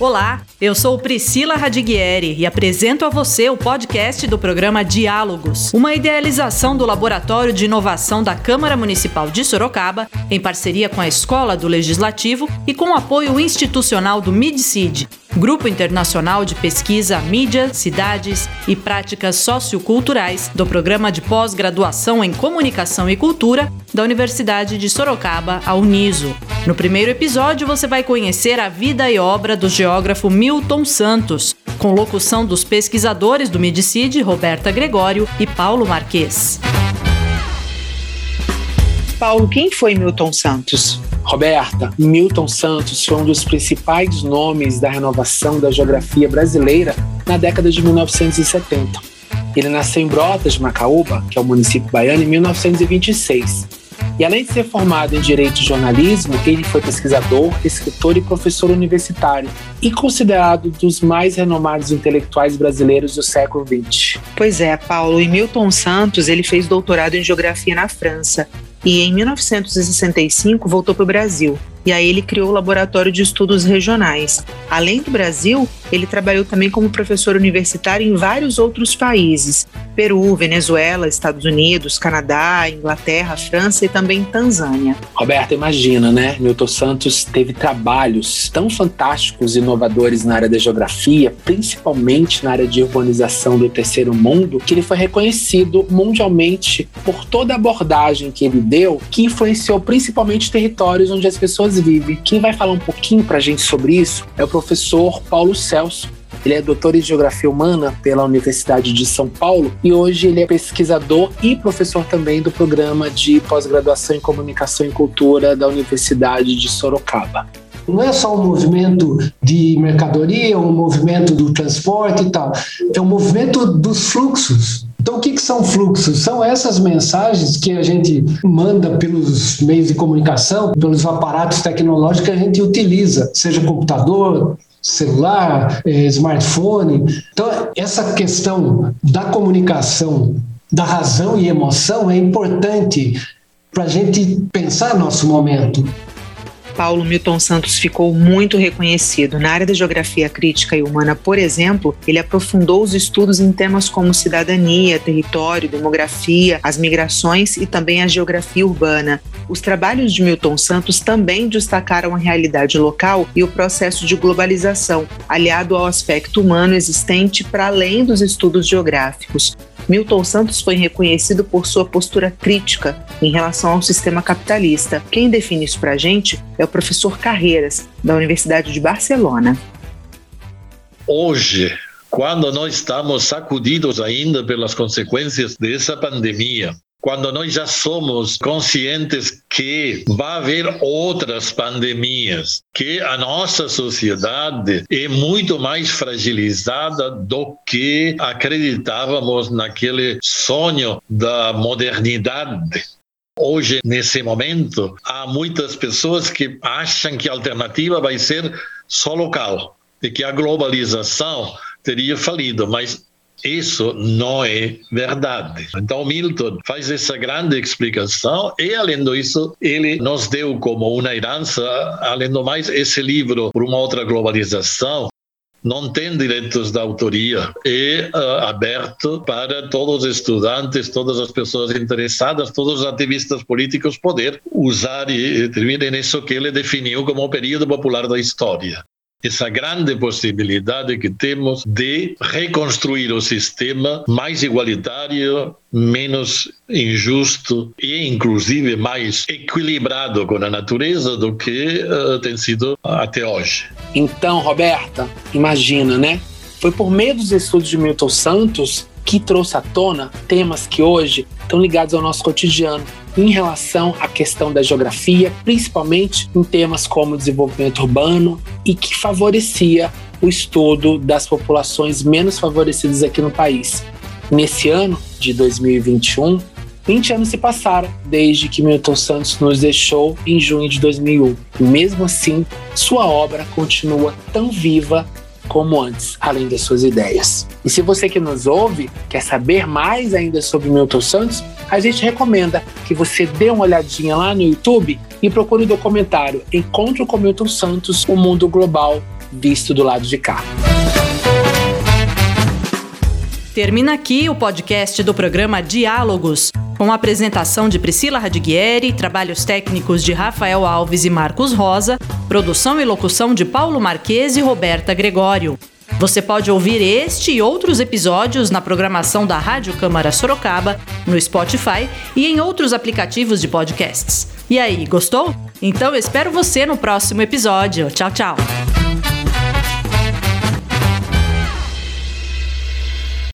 Olá, eu sou Priscila Radiguieri e apresento a você o podcast do programa Diálogos, uma idealização do Laboratório de Inovação da Câmara Municipal de Sorocaba, em parceria com a Escola do Legislativo e com o apoio institucional do MIDCID, Grupo Internacional de Pesquisa Mídia, Cidades e Práticas Socioculturais do Programa de Pós-Graduação em Comunicação e Cultura da Universidade de Sorocaba, a Uniso. No primeiro episódio, você vai conhecer a vida e obra do geógrafo Milton Santos, com locução dos pesquisadores do Medicid, Roberta Gregório e Paulo Marques. Paulo, quem foi Milton Santos? Roberta, Milton Santos foi um dos principais nomes da renovação da geografia brasileira na década de 1970. Ele nasceu em Brotas de Macaúba, que é o município baiano, em 1926. E além de ser formado em Direito e Jornalismo, ele foi pesquisador, escritor e professor universitário e considerado dos mais renomados intelectuais brasileiros do século XX. Pois é, Paulo. E Milton Santos ele fez doutorado em Geografia na França e em 1965 voltou para o Brasil. E aí ele criou o Laboratório de Estudos Regionais. Além do Brasil, ele trabalhou também como professor universitário em vários outros países: Peru, Venezuela, Estados Unidos, Canadá, Inglaterra, França e também Tanzânia. Roberta, imagina, né? Milton Santos teve trabalhos tão fantásticos e inovadores na área da geografia, principalmente na área de urbanização do terceiro mundo, que ele foi reconhecido mundialmente por toda a abordagem que ele deu, que influenciou principalmente territórios onde as pessoas vivem. Quem vai falar um pouquinho para a gente sobre isso é o professor Paulo Celso. Ele é doutor em Geografia Humana pela Universidade de São Paulo e hoje ele é pesquisador e professor também do programa de pós-graduação em Comunicação e Cultura da Universidade de Sorocaba não é só um movimento de mercadoria, um movimento do transporte e tal, é um movimento dos fluxos. Então, o que, que são fluxos? São essas mensagens que a gente manda pelos meios de comunicação, pelos aparatos tecnológicos que a gente utiliza, seja computador, celular, eh, smartphone. Então, essa questão da comunicação, da razão e emoção é importante para a gente pensar nosso momento. Paulo Milton Santos ficou muito reconhecido. Na área da geografia crítica e humana, por exemplo, ele aprofundou os estudos em temas como cidadania, território, demografia, as migrações e também a geografia urbana. Os trabalhos de Milton Santos também destacaram a realidade local e o processo de globalização, aliado ao aspecto humano existente para além dos estudos geográficos. Milton Santos foi reconhecido por sua postura crítica em relação ao sistema capitalista. Quem define isso para a gente é o professor Carreiras, da Universidade de Barcelona. Hoje, quando nós estamos sacudidos ainda pelas consequências dessa pandemia, quando nós já somos conscientes que vai haver outras pandemias, que a nossa sociedade é muito mais fragilizada do que acreditávamos naquele sonho da modernidade. Hoje, nesse momento, há muitas pessoas que acham que a alternativa vai ser só local e que a globalização teria falido, mas isso não é verdade. Então, Milton faz essa grande explicação e, além disso, ele nos deu como uma herança, além do mais, esse livro por uma outra globalização, não tem direitos de autoria, é uh, aberto para todos os estudantes, todas as pessoas interessadas, todos os ativistas políticos poder usar e intervir nisso que ele definiu como o período popular da história essa grande possibilidade que temos de reconstruir o sistema mais igualitário, menos injusto e, inclusive, mais equilibrado com a natureza do que uh, tem sido até hoje. Então, Roberta, imagina, né? Foi por meio dos estudos de Milton Santos que trouxe à tona temas que hoje estão ligados ao nosso cotidiano em relação à questão da geografia, principalmente em temas como desenvolvimento urbano e que favorecia o estudo das populações menos favorecidas aqui no país. Nesse ano de 2021, 20 anos se passaram desde que Milton Santos nos deixou em junho de 2001. E mesmo assim, sua obra continua tão viva como antes, além das suas ideias. E se você que nos ouve quer saber mais ainda sobre Milton Santos, a gente recomenda que você dê uma olhadinha lá no YouTube e procure o documentário Encontro com Milton Santos, o Mundo Global, visto do lado de cá. Termina aqui o podcast do programa Diálogos, com a apresentação de Priscila Radiguieri, trabalhos técnicos de Rafael Alves e Marcos Rosa, produção e locução de Paulo Marques e Roberta Gregório. Você pode ouvir este e outros episódios na programação da Rádio Câmara Sorocaba, no Spotify e em outros aplicativos de podcasts. E aí, gostou? Então espero você no próximo episódio. Tchau, tchau.